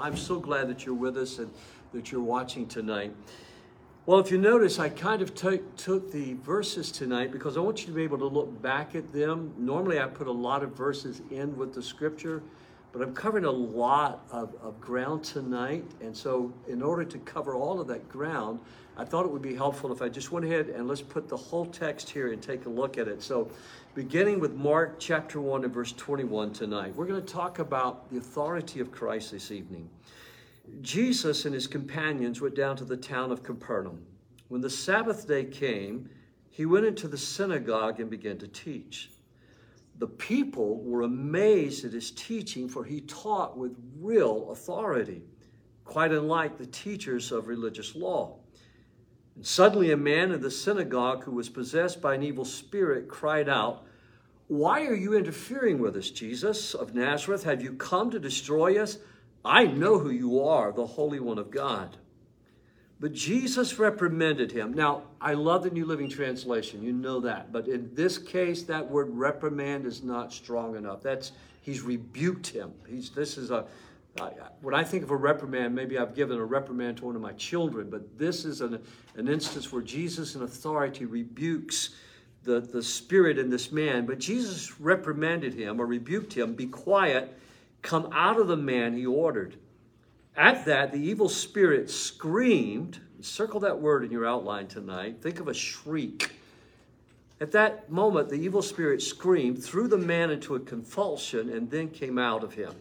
I'm so glad that you're with us and that you're watching tonight. Well, if you notice, I kind of took, took the verses tonight because I want you to be able to look back at them. Normally, I put a lot of verses in with the scripture, but I'm covering a lot of, of ground tonight. And so, in order to cover all of that ground, I thought it would be helpful if I just went ahead and let's put the whole text here and take a look at it. So, beginning with Mark chapter 1 and verse 21 tonight, we're going to talk about the authority of Christ this evening. Jesus and his companions went down to the town of Capernaum. When the Sabbath day came, he went into the synagogue and began to teach. The people were amazed at his teaching, for he taught with real authority, quite unlike the teachers of religious law. And suddenly, a man in the synagogue who was possessed by an evil spirit cried out, Why are you interfering with us, Jesus of Nazareth? Have you come to destroy us? I know who you are, the Holy One of God. But Jesus reprimanded him. Now, I love the New Living Translation. You know that. But in this case, that word reprimand is not strong enough. That's he's rebuked him. He's this is a I, when I think of a reprimand, maybe I've given a reprimand to one of my children, but this is an, an instance where Jesus in authority rebukes the, the spirit in this man. But Jesus reprimanded him or rebuked him, Be quiet, come out of the man, he ordered. At that, the evil spirit screamed. Circle that word in your outline tonight. Think of a shriek. At that moment, the evil spirit screamed, threw the man into a convulsion, and then came out of him.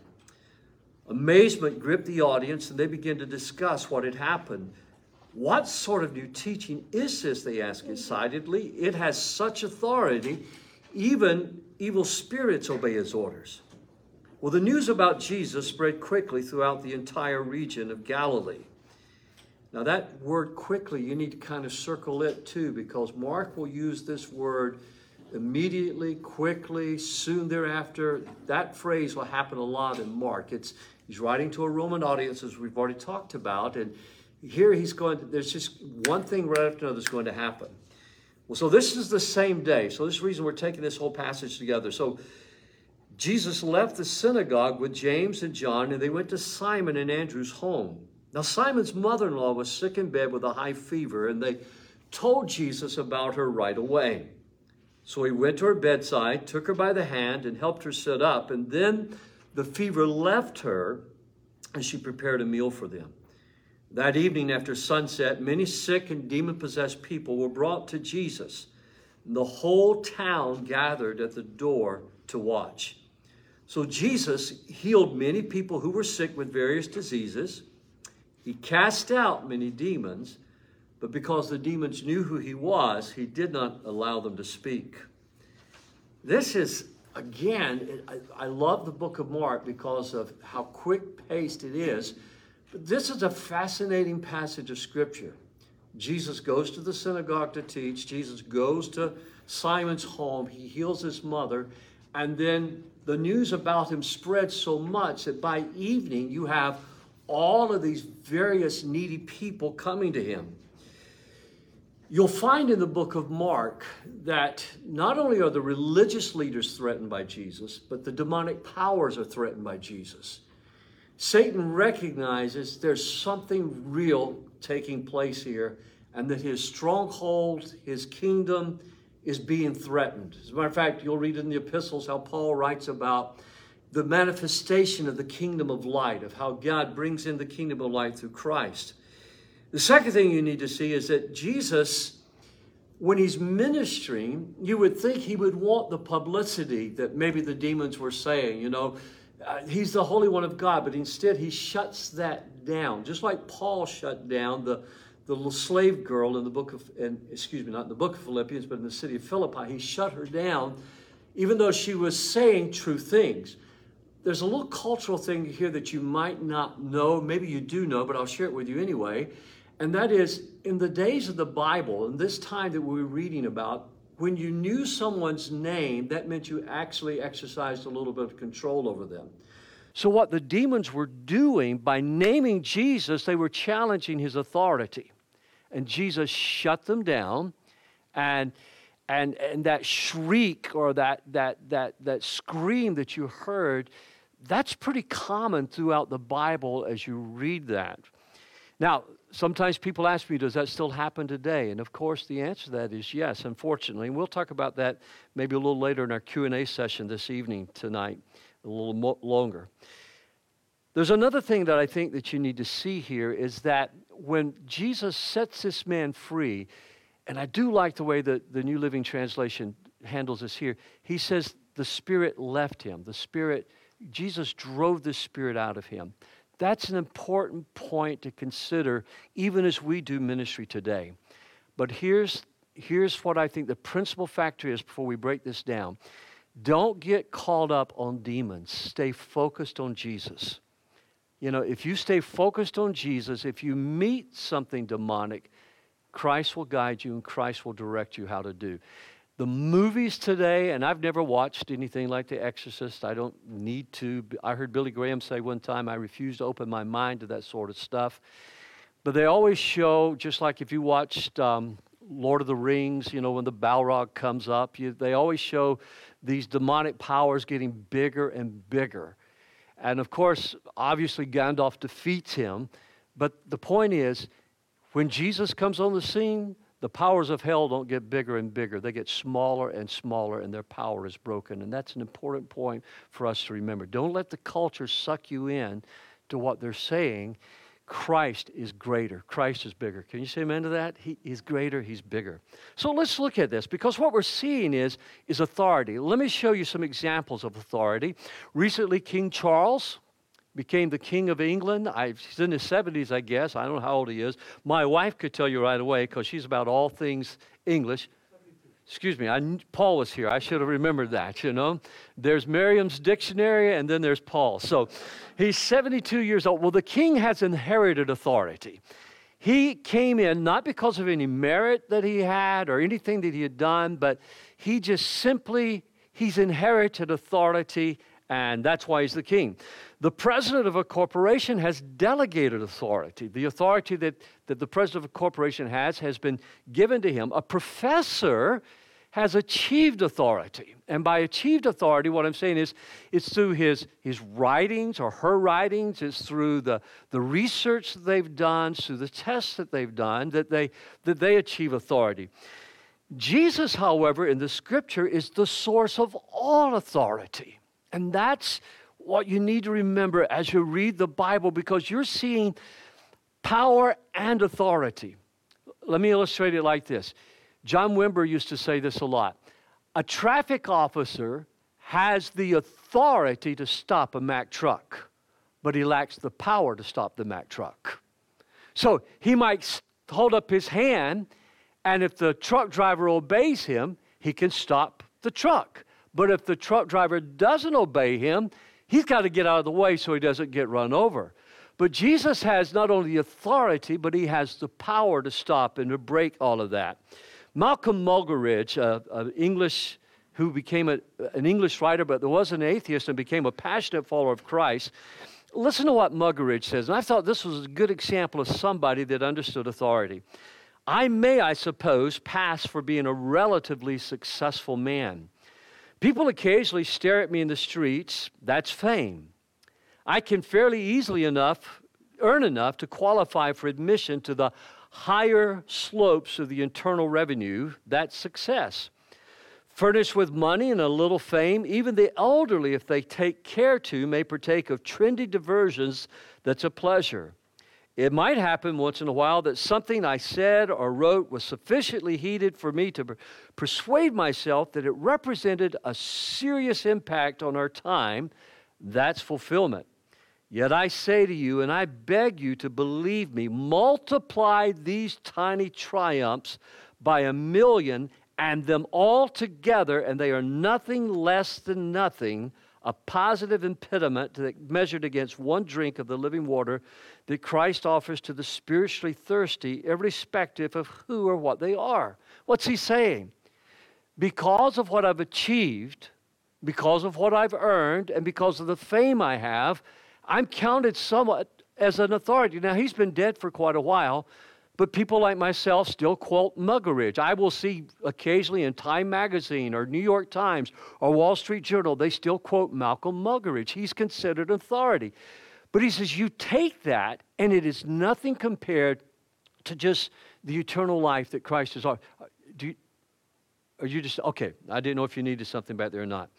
Amazement gripped the audience, and they began to discuss what had happened. What sort of new teaching is this? They asked excitedly. It has such authority, even evil spirits obey his orders. Well, the news about Jesus spread quickly throughout the entire region of Galilee. Now, that word quickly, you need to kind of circle it too, because Mark will use this word immediately, quickly, soon thereafter. That phrase will happen a lot in Mark. It's He's writing to a Roman audience, as we've already talked about, and here he's going. To, there's just one thing right after another is going to happen. Well, so this is the same day. So this is the reason we're taking this whole passage together. So Jesus left the synagogue with James and John, and they went to Simon and Andrew's home. Now Simon's mother-in-law was sick in bed with a high fever, and they told Jesus about her right away. So he went to her bedside, took her by the hand, and helped her sit up, and then the fever left her, and she prepared a meal for them. That evening after sunset, many sick and demon possessed people were brought to Jesus. The whole town gathered at the door to watch. So Jesus healed many people who were sick with various diseases. He cast out many demons, but because the demons knew who he was, he did not allow them to speak. This is again, I, love the book of Mark because of how quick paced it is. But this is a fascinating passage of scripture. Jesus goes to the synagogue to teach. Jesus goes to Simon's home. He heals his mother. And then the news about him spreads so much that by evening you have all of these various needy people coming to him. You'll find in the book of Mark that not only are the religious leaders threatened by Jesus, but the demonic powers are threatened by Jesus. Satan recognizes there's something real taking place here and that his stronghold, his kingdom, is being threatened. As a matter of fact, you'll read in the epistles how Paul writes about the manifestation of the kingdom of light, of how God brings in the kingdom of light through Christ. The second thing you need to see is that Jesus, when he's ministering, you would think he would want the publicity that maybe the demons were saying, you know, uh, he's the Holy One of God, but instead he shuts that down, just like Paul shut down the, the little slave girl in the book of, excuse me, not in the book of Philippians, but in the city of Philippi. He shut her down, even though she was saying true things there's a little cultural thing here that you might not know. Maybe you do know, but I'll share it with you anyway. And that is in the days of the Bible, in this time that we are reading about, when you knew someone's name, that meant you actually exercised a little bit of control over them. So, what the demons were doing by naming Jesus, they were challenging his authority. And Jesus shut them down. And, and, and that shriek or that, that, that, that scream that you heard, that's pretty common throughout the Bible as you read that. Now, sometimes people ask me, does that still happen today? And of course, the answer to that is yes, unfortunately. And we'll talk about that maybe a little later in our Q&A session this evening tonight, a little mo- longer. There's another thing that I think that you need to see here is that when Jesus sets this man free, and I do like the way that the New Living Translation handles this here, he says the Spirit left him. The Spirit, Jesus drove the Spirit out of him. That's an important point to consider even as we do ministry today. But here's, here's what I think the principal factor is before we break this down. Don't get caught up on demons. Stay focused on Jesus. You know, if you stay focused on Jesus, if you meet something demonic, Christ will guide you and Christ will direct you how to do. The movies today, and I've never watched anything like The Exorcist. I don't need to. I heard Billy Graham say one time, I refuse to open my mind to that sort of stuff. But they always show, just like if you watched um, Lord of the Rings, you know, when the Balrog comes up, you, they always show these demonic powers getting bigger and bigger. And of course, obviously, Gandalf defeats him. But the point is, when Jesus comes on the scene, the powers of hell don't get bigger and bigger. They get smaller and smaller, and their power is broken. And that's an important point for us to remember. Don't let the culture suck you in to what they're saying. Christ is greater. Christ is bigger. Can you say amen to that? He is greater, he's bigger. So let's look at this because what we're seeing is, is authority. Let me show you some examples of authority. Recently, King Charles, became the king of England. I, he's in his 70s, I guess. I don't know how old he is. My wife could tell you right away because she's about all things English. Excuse me, I, Paul was here. I should have remembered that, you know. There's Merriam's dictionary, and then there's Paul. So he's 72 years old. Well, the king has inherited authority. He came in not because of any merit that he had or anything that he had done, but he just simply, he's inherited authority, and that's why he's the king. The president of a corporation has delegated authority. The authority that, that the president of a corporation has has been given to him. A professor has achieved authority. And by achieved authority, what I'm saying is it's through his, his writings or her writings, it's through the, the research that they've done, through the tests that they've done, that they, that they achieve authority. Jesus, however, in the scripture is the source of all authority. And that's what you need to remember as you read the Bible because you're seeing power and authority. Let me illustrate it like this John Wimber used to say this a lot. A traffic officer has the authority to stop a Mack truck, but he lacks the power to stop the Mack truck. So he might hold up his hand, and if the truck driver obeys him, he can stop the truck. But if the truck driver doesn't obey him, He's got to get out of the way so he doesn't get run over. But Jesus has not only the authority, but he has the power to stop and to break all of that. Malcolm Muggeridge, an English who became a, an English writer, but was an atheist and became a passionate follower of Christ. Listen to what Muggeridge says. And I thought this was a good example of somebody that understood authority. I may, I suppose, pass for being a relatively successful man. People occasionally stare at me in the streets. That's fame. I can fairly easily enough earn enough to qualify for admission to the higher slopes of the internal revenue. That's success. Furnished with money and a little fame, even the elderly, if they take care to, may partake of trendy diversions that's a pleasure. It might happen once in a while that something I said or wrote was sufficiently heated for me to persuade myself that it represented a serious impact on our time. That's fulfillment. Yet I say to you, and I beg you to believe me, multiply these tiny triumphs by a million and them all together, and they are nothing less than nothing a positive impediment that measured against one drink of the living water that Christ offers to the spiritually thirsty, irrespective of who or what they are. What's he saying? Because of what I've achieved, because of what I've earned, and because of the fame I have, I'm counted somewhat as an authority. Now, he's been dead for quite a while, But people like myself still quote Muggeridge. I will see occasionally in Time Magazine or New York Times or Wall Street Journal, they still quote Malcolm Muggeridge. He's considered authority. But he says, you take that, and it is nothing compared to just the eternal life that Christ is. Uh, do you, are you just, okay, I didn't know if you needed something back there or not.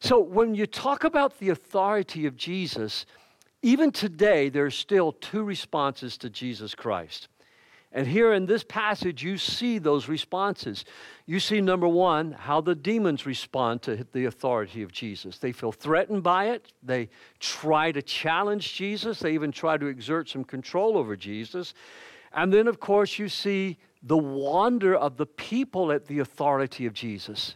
So when you talk about the authority of Jesus, even today, there are still two responses to Jesus Christ. And here in this passage, you see those responses. You see, number one, how the demons respond to the authority of Jesus. They feel threatened by it, they try to challenge Jesus, they even try to exert some control over Jesus. And then, of course, you see the wonder of the people at the authority of Jesus.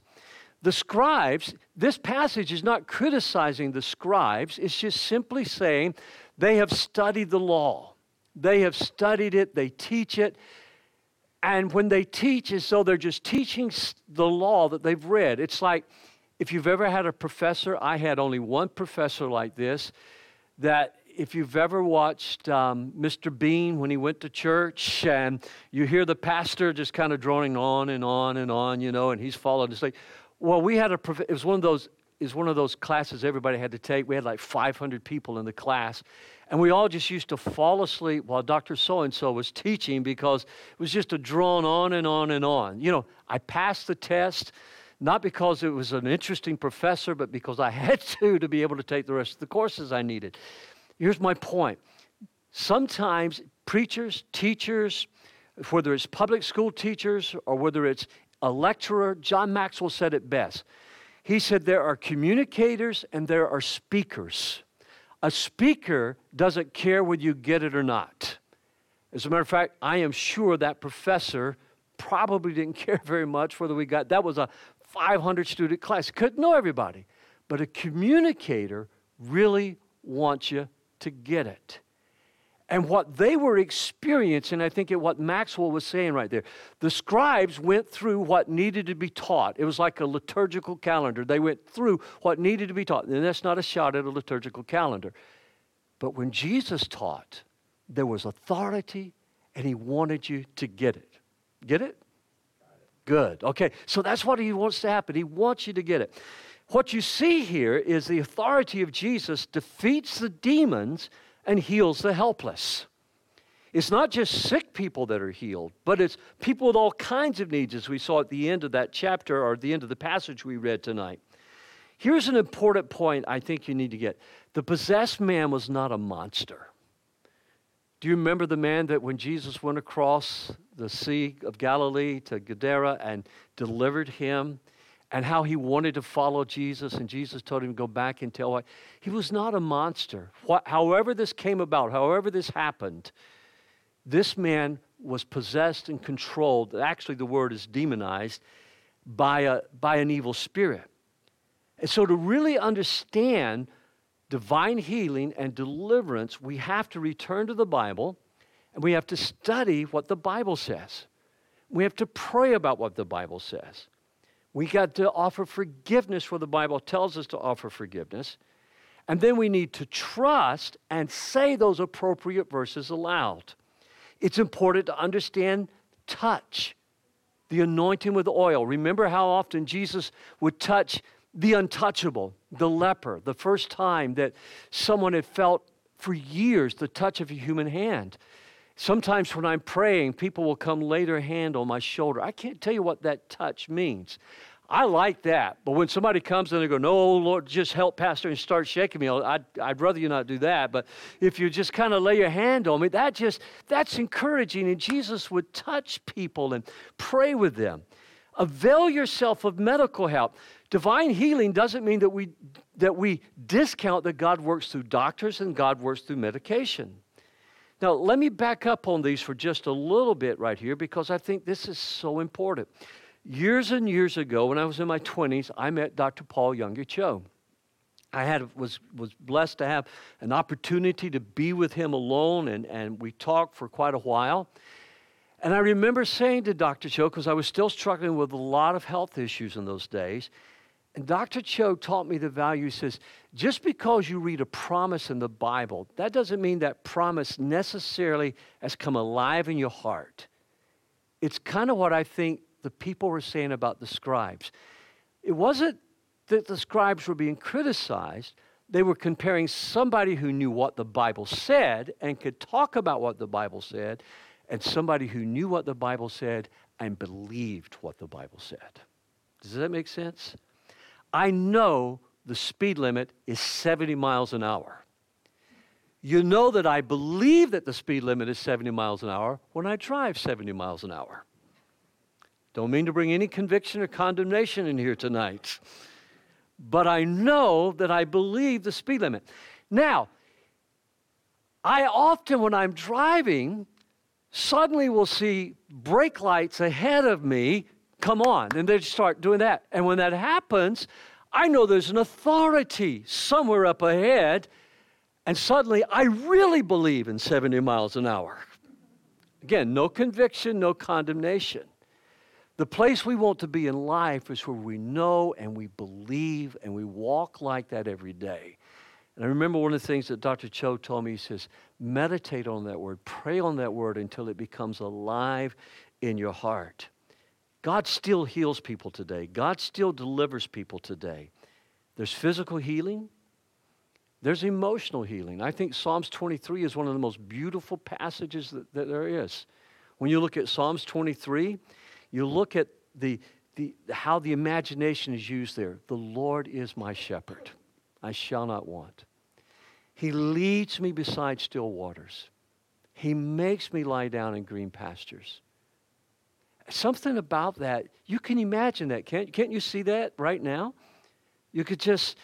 The scribes, this passage is not criticizing the scribes, it's just simply saying they have studied the law. They have studied it, they teach it. And when they teach, as though they're just teaching the law that they've read. It's like if you've ever had a professor, I had only one professor like this, that if you've ever watched um, Mr. Bean when he went to church and you hear the pastor just kind of droning on and on and on, you know, and he's following. It's like, well, we had a, it was one of those, is one of those classes everybody had to take. We had like 500 people in the class. And we all just used to fall asleep while Dr. So and so was teaching because it was just a drone on and on and on. You know, I passed the test not because it was an interesting professor, but because I had to to be able to take the rest of the courses I needed. Here's my point. Sometimes preachers, teachers, whether it's public school teachers or whether it's a lecturer, John Maxwell said it best. He said there are communicators and there are speakers. A speaker doesn't care whether you get it or not. As a matter of fact, I am sure that professor probably didn't care very much whether we got that was a 500 student class. Couldn't know everybody. But a communicator really wants you to get it. And what they were experiencing, I think, at what Maxwell was saying right there, the scribes went through what needed to be taught. It was like a liturgical calendar. They went through what needed to be taught. And that's not a shot at a liturgical calendar. But when Jesus taught, there was authority, and he wanted you to get it. Get it? Good. Okay, so that's what he wants to happen. He wants you to get it. What you see here is the authority of Jesus defeats the demons and heals the helpless. It's not just sick people that are healed, but it's people with all kinds of needs, as we saw at the end of that chapter or the end of the passage we read tonight. Here's an important point I think you need to get the possessed man was not a monster. Do you remember the man that when Jesus went across the Sea of Galilee to Gadara and delivered him? And how he wanted to follow Jesus, and Jesus told him to go back and tell. Why. He was not a monster. What, however, this came about, however, this happened, this man was possessed and controlled. Actually, the word is demonized by, a, by an evil spirit. And so, to really understand divine healing and deliverance, we have to return to the Bible and we have to study what the Bible says. We have to pray about what the Bible says. We got to offer forgiveness where the Bible tells us to offer forgiveness. And then we need to trust and say those appropriate verses aloud. It's important to understand touch, the anointing with oil. Remember how often Jesus would touch the untouchable, the leper, the first time that someone had felt for years the touch of a human hand. Sometimes when I'm praying, people will come lay their hand on my shoulder. I can't tell you what that touch means. I like that. But when somebody comes and they go, No, Lord, just help, Pastor, and start shaking me, I'd, I'd rather you not do that. But if you just kind of lay your hand on me, that just, that's encouraging. And Jesus would touch people and pray with them. Avail yourself of medical help. Divine healing doesn't mean that we, that we discount that God works through doctors and God works through medication. Now, let me back up on these for just a little bit right here because I think this is so important. Years and years ago, when I was in my 20s, I met Dr. Paul Yonggi Cho. I had, was, was blessed to have an opportunity to be with him alone, and, and we talked for quite a while. And I remember saying to Dr. Cho, because I was still struggling with a lot of health issues in those days, And Dr. Cho taught me the value. He says, just because you read a promise in the Bible, that doesn't mean that promise necessarily has come alive in your heart. It's kind of what I think the people were saying about the scribes. It wasn't that the scribes were being criticized, they were comparing somebody who knew what the Bible said and could talk about what the Bible said, and somebody who knew what the Bible said and believed what the Bible said. Does that make sense? I know the speed limit is 70 miles an hour. You know that I believe that the speed limit is 70 miles an hour when I drive 70 miles an hour. Don't mean to bring any conviction or condemnation in here tonight, but I know that I believe the speed limit. Now, I often, when I'm driving, suddenly will see brake lights ahead of me come on. And they start doing that. And when that happens, I know there's an authority somewhere up ahead. And suddenly I really believe in 70 miles an hour. Again, no conviction, no condemnation. The place we want to be in life is where we know and we believe and we walk like that every day. And I remember one of the things that Dr. Cho told me, he says, meditate on that word, pray on that word until it becomes alive in your heart. God still heals people today. God still delivers people today. There's physical healing, there's emotional healing. I think Psalms 23 is one of the most beautiful passages that, that there is. When you look at Psalms 23, you look at the, the, how the imagination is used there. The Lord is my shepherd, I shall not want. He leads me beside still waters. He makes me lie down in green pastures something about that, you can imagine that. Can't, can't you see that right now? You could just,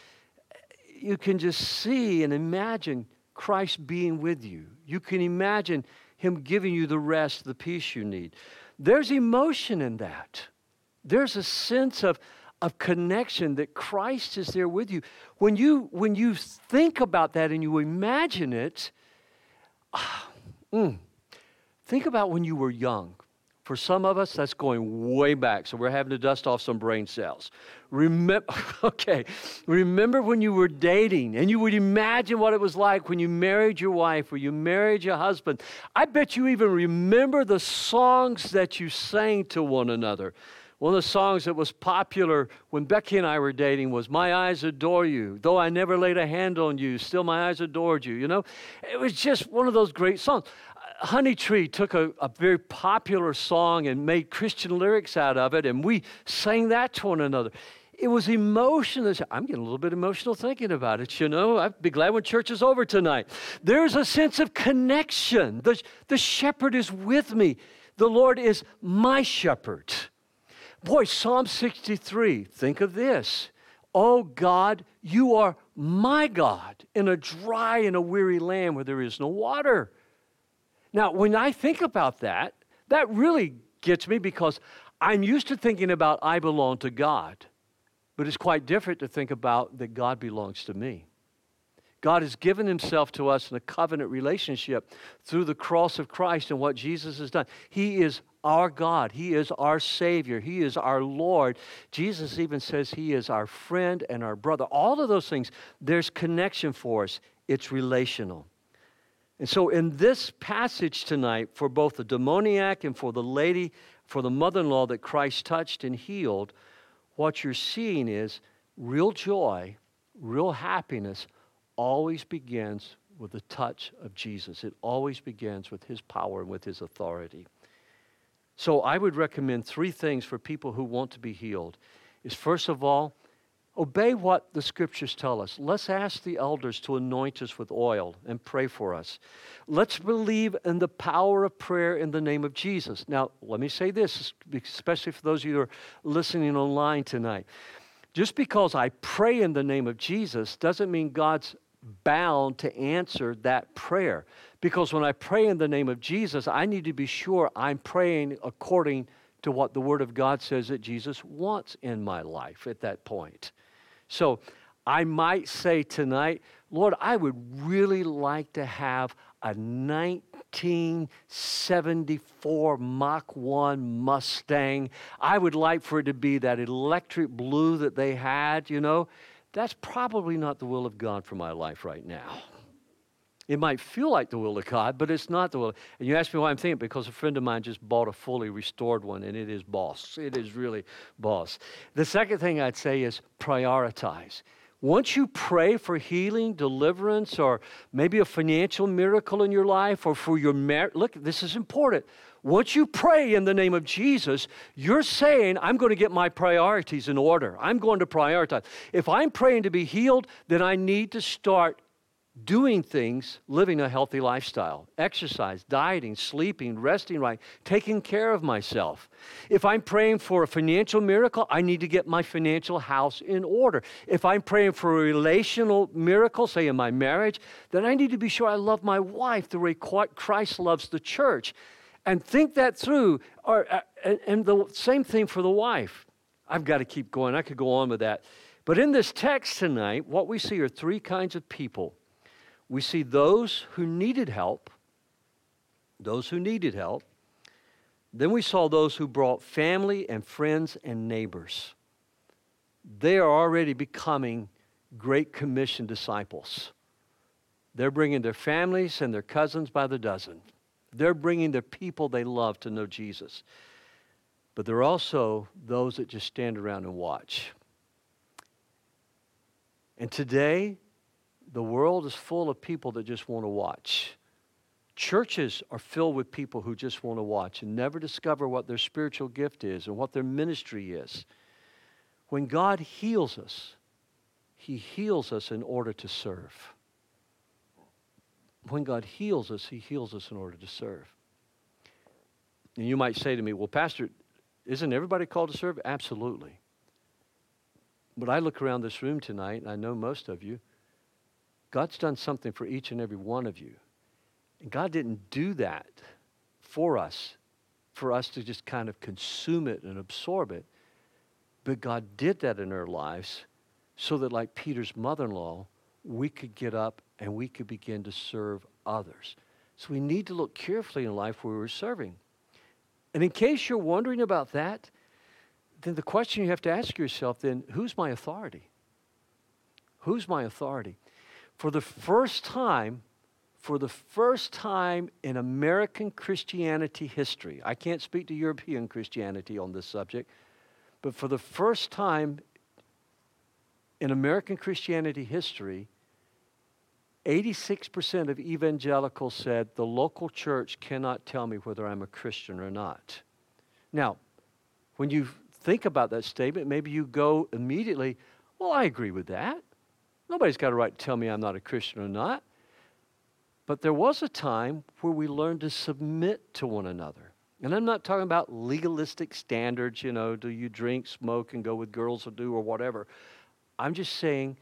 you can just see and imagine Christ being with you. You can imagine him giving you the rest, the peace you need. There's emotion in that. There's a sense of, of connection that Christ is there with you. When you when you think about that and you imagine it, mm, think about when you were young. For some of us, that's going way back. So we're having to dust off some brain cells. Remember, okay, remember when you were dating and you would imagine what it was like when you married your wife or you married your husband. I bet you even remember the songs that you sang to one another. One of the songs that was popular when Becky and I were dating was My Eyes Adore You. Though I never laid a hand on you, still my eyes adored you. You know, it was just one of those great songs. Honey Tree took a, a, very popular song and made Christian lyrics out of it, and we sang that to one another. It was emotional. I'm getting a little bit emotional thinking about it, you know. I'd be glad when church is over tonight. There's a sense of connection. The, the shepherd is with me, the Lord is my shepherd. Boy, Psalm 63, think of this. Oh God, you are my God in a dry and a weary land where there is no water. Now, when I think about that, that really gets me because I'm used to thinking about I belong to God, but it's quite different to think about that God belongs to me. God has given himself to us in a covenant relationship through the cross of Christ and what Jesus has done. He is our God. He is our Savior. He is our Lord. Jesus even says He is our friend and our brother. All of those things, there's connection for us. It's relational. And so, in this passage tonight, for both the demoniac and for the lady, for the mother in law that Christ touched and healed, what you're seeing is real joy, real happiness always begins with the touch of Jesus. It always begins with his power and with his authority. So, I would recommend three things for people who want to be healed. Is first of all, Obey what the scriptures tell us. Let's ask the elders to anoint us with oil and pray for us. Let's believe in the power of prayer in the name of Jesus. Now, let me say this, especially for those of you who are listening online tonight. Just because I pray in the name of Jesus doesn't mean God's bound to answer that prayer. Because when I pray in the name of Jesus, I need to be sure I'm praying according to what the Word of God says that Jesus wants in my life at that point. So I might say tonight, Lord, I would really like to have a 1974 Mach 1 Mustang. I would like for it to be that electric blue that they had, you know. That's probably not the will of God for my life right now. It might feel like the will of God, but it's not the will. And you ask me why I'm thinking, because a friend of mine just bought a fully restored one, and it is boss. It is really boss. The second thing I'd say is prioritize. Once you pray for healing, deliverance, or maybe a financial miracle in your life, or for your marriage, look, this is important. Once you pray in the name of Jesus, you're saying, I'm going to get my priorities in order. I'm going to prioritize. If I'm praying to be healed, then I need to start doing things, living a healthy lifestyle, exercise, dieting, sleeping, resting right, taking care of myself. If I'm praying for a financial miracle, I need to get my financial house in order. If I'm praying for a relational miracle, say in my marriage, then I need to be sure I love my wife the way Christ loves the church. And think that through. Uh, and the same thing for the wife. I've got to keep going. I could go on with that. But in this text tonight, what we see are three kinds of people we see those who needed help, those who needed help. Then we saw those who brought family and friends and neighbors. They are already becoming Great Commission disciples. They're bringing their families and their cousins by the dozen. They're bringing their people they love to know Jesus. But there are also those that just stand around and watch. And today, the world is full of people that just want to watch. Churches are filled with people who just want to watch and never discover what their spiritual gift is and what their ministry is. When God heals us, He heals us in order to serve. When God heals us, He heals us in order to serve. And you might say to me, Well, Pastor, isn't everybody called to serve? Absolutely. But I look around this room tonight, and I know most of you, God's done something for each and every one of you. And God didn't do that for us, for us to just kind of consume it and absorb it. But God did that in our lives so that, like Peter's mother in law, we could get up and we could begin to serve others. So we need to look carefully in life where we're serving. And in case you're wondering about that, then the question you have to ask yourself then who's my authority? Who's my authority? For the first time, for the first time in American Christianity history, I can't speak to European Christianity on this subject, but for the first time in American Christianity history, 86% of evangelicals said the local church cannot tell me whether I'm a Christian or not. Now, when you think about that statement, maybe you go immediately, well, I agree with that. Nobody's got a right to tell me I'm not a Christian or not. But there was a time where we learned to submit to one another. And I'm not talking about legalistic standards, you know, do you drink, smoke, and go with girls or do or whatever. I'm just saying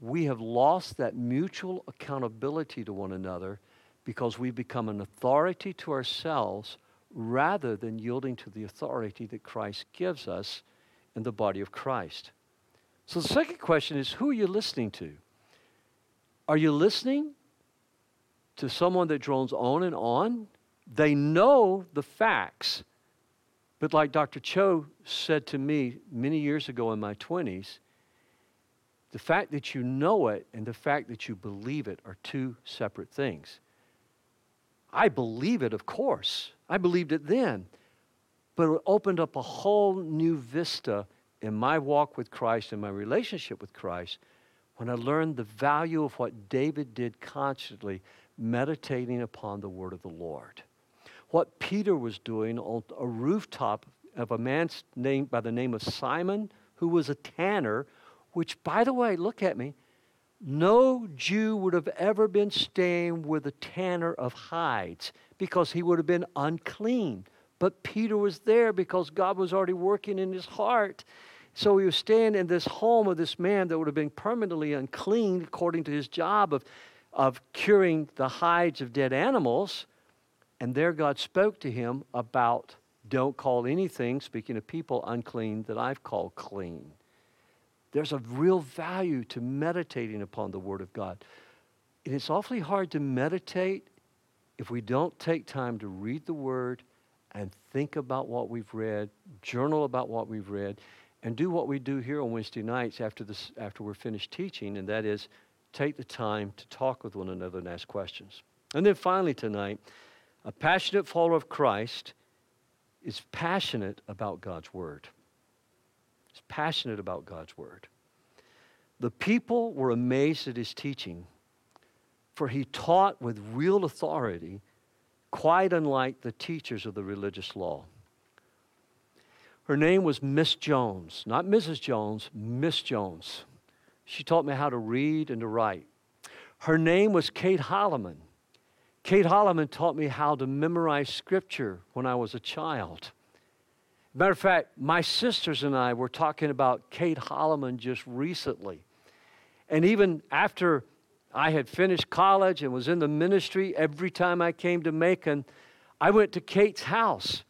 we have lost that mutual accountability to one another because we've become an authority to ourselves rather than yielding to the authority that Christ gives us in the body of Christ. So the second question is who are you listening to? Are you listening to someone that drones on and on? They know the facts. But like Dr. Cho said to me many years ago in my 20s, the fact that you know it and the fact that you believe it are two separate things. I believe it, of course. I believed it then. But it opened up a whole new vista in my walk with Christ and my relationship with Christ when I learned the value of what David did constantly, meditating upon the word of the Lord. What Peter was doing on a rooftop of a man named by the name of Simon, who was a tanner, which, by the way, look at me, no Jew would have ever been staying with a tanner of hides because he would have been unclean. But Peter was there because God was already working in his heart. So he was staying in this home of this man that would have been permanently unclean according to his job of, of curing the hides of dead animals. And there God spoke to him about don't call anything, speaking of people, unclean that I've called clean. There's a real value to meditating upon the Word of God. And it's awfully hard to meditate if we don't take time to read the Word and think about what we've read, journal about what we've read, and do what we do here on Wednesday nights after, this, after we're finished teaching, and that is take the time to talk with one another and ask questions. And then finally, tonight, a passionate follower of Christ is passionate about God's Word. He's passionate about God's Word. The people were amazed at his teaching, for he taught with real authority, quite unlike the teachers of the religious law. Her name was Miss Jones, not Mrs. Jones, Miss Jones. She taught me how to read and to write. Her name was Kate Holloman. Kate Holloman taught me how to memorize scripture when I was a child. Matter of fact, my sisters and I were talking about Kate Holloman just recently. And even after I had finished college and was in the ministry, every time I came to Macon, I went to Kate's house.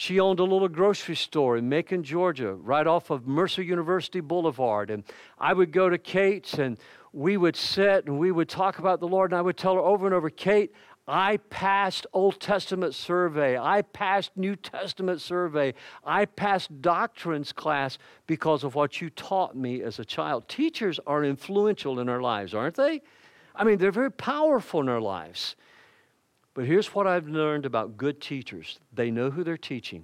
She owned a little grocery store in Macon, Georgia, right off of Mercer University Boulevard. And I would go to Kate's and we would sit and we would talk about the Lord. And I would tell her over and over, Kate, I passed Old Testament survey. I passed New Testament survey. I passed doctrines class because of what you taught me as a child. Teachers are influential in our lives, aren't they? I mean, they're very powerful in our lives. But here's what I've learned about good teachers they know who they're teaching,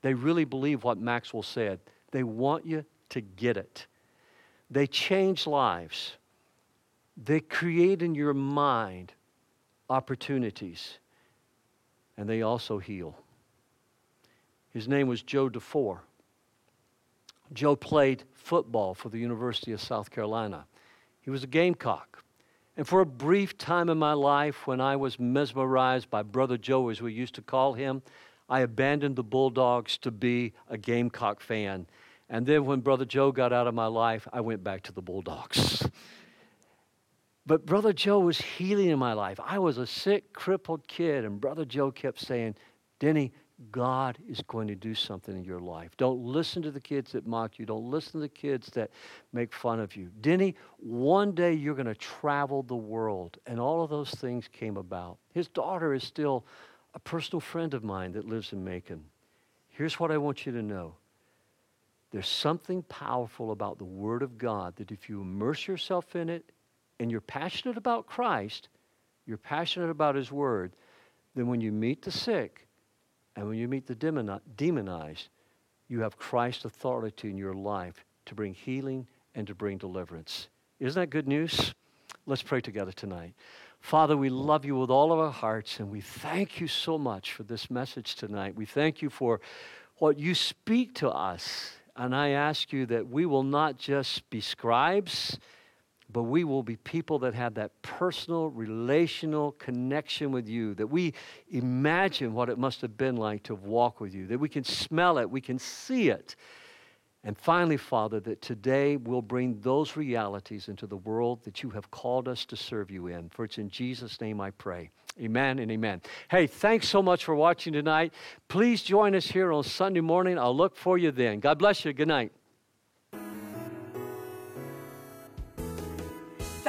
they really believe what Maxwell said. They want you to get it. They change lives, they create in your mind opportunities, and they also heal. His name was Joe DeFore. Joe played football for the University of South Carolina. He was a Gamecock. And for a brief time in my life, when I was mesmerized by Brother Joe, as we used to call him, I abandoned the Bulldogs to be a Gamecock fan. And then when Brother Joe got out of my life, I went back to the Bulldogs. But Brother Joe was healing in my life. I was a sick, crippled kid, and Brother Joe kept saying, Denny, God is going to do something in your life. Don't listen to the kids that mock you. Don't listen to the kids that make fun of you. Denny, one day you're going to travel the world. And all of those things came about. His daughter is still a personal friend of mine that lives in Macon. Here's what I want you to know there's something powerful about the Word of God that if you immerse yourself in it and you're passionate about Christ, you're passionate about His Word, then when you meet the sick and when you meet the demonized, you have Christ's authority in your life to bring healing and to bring deliverance. Isn't that good news? Let's pray together tonight. Father, we love you with all of our hearts, and we thank you so much for this message tonight. We thank you for what you speak to us. And I ask you that we will not just be scribes but we will be people that have that personal, relational connection with you, that we imagine what it must have been like to walk with you, that we can smell it, we can see it. And finally, Father, that today we'll bring those realities into the world that you have called us to serve you in. For it's in Jesus' name I pray. Amen and amen. Hey, thanks so much for watching tonight. Please join us here on Sunday morning. I'll look for you then. God bless you. Good night.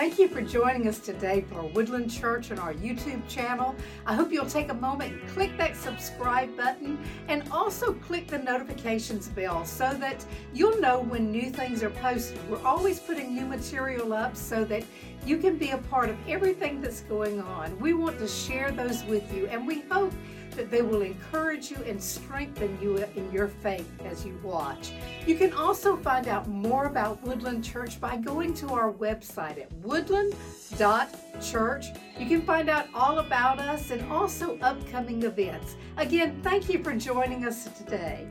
Thank you for joining us today for Woodland Church on our YouTube channel. I hope you'll take a moment and click that subscribe button and also click the notifications bell so that you'll know when new things are posted. We're always putting new material up so that you can be a part of everything that's going on. We want to share those with you and we hope that they will encourage you and strengthen you in your faith as you watch. You can also find out more about Woodland Church by going to our website at woodland.church. You can find out all about us and also upcoming events. Again, thank you for joining us today.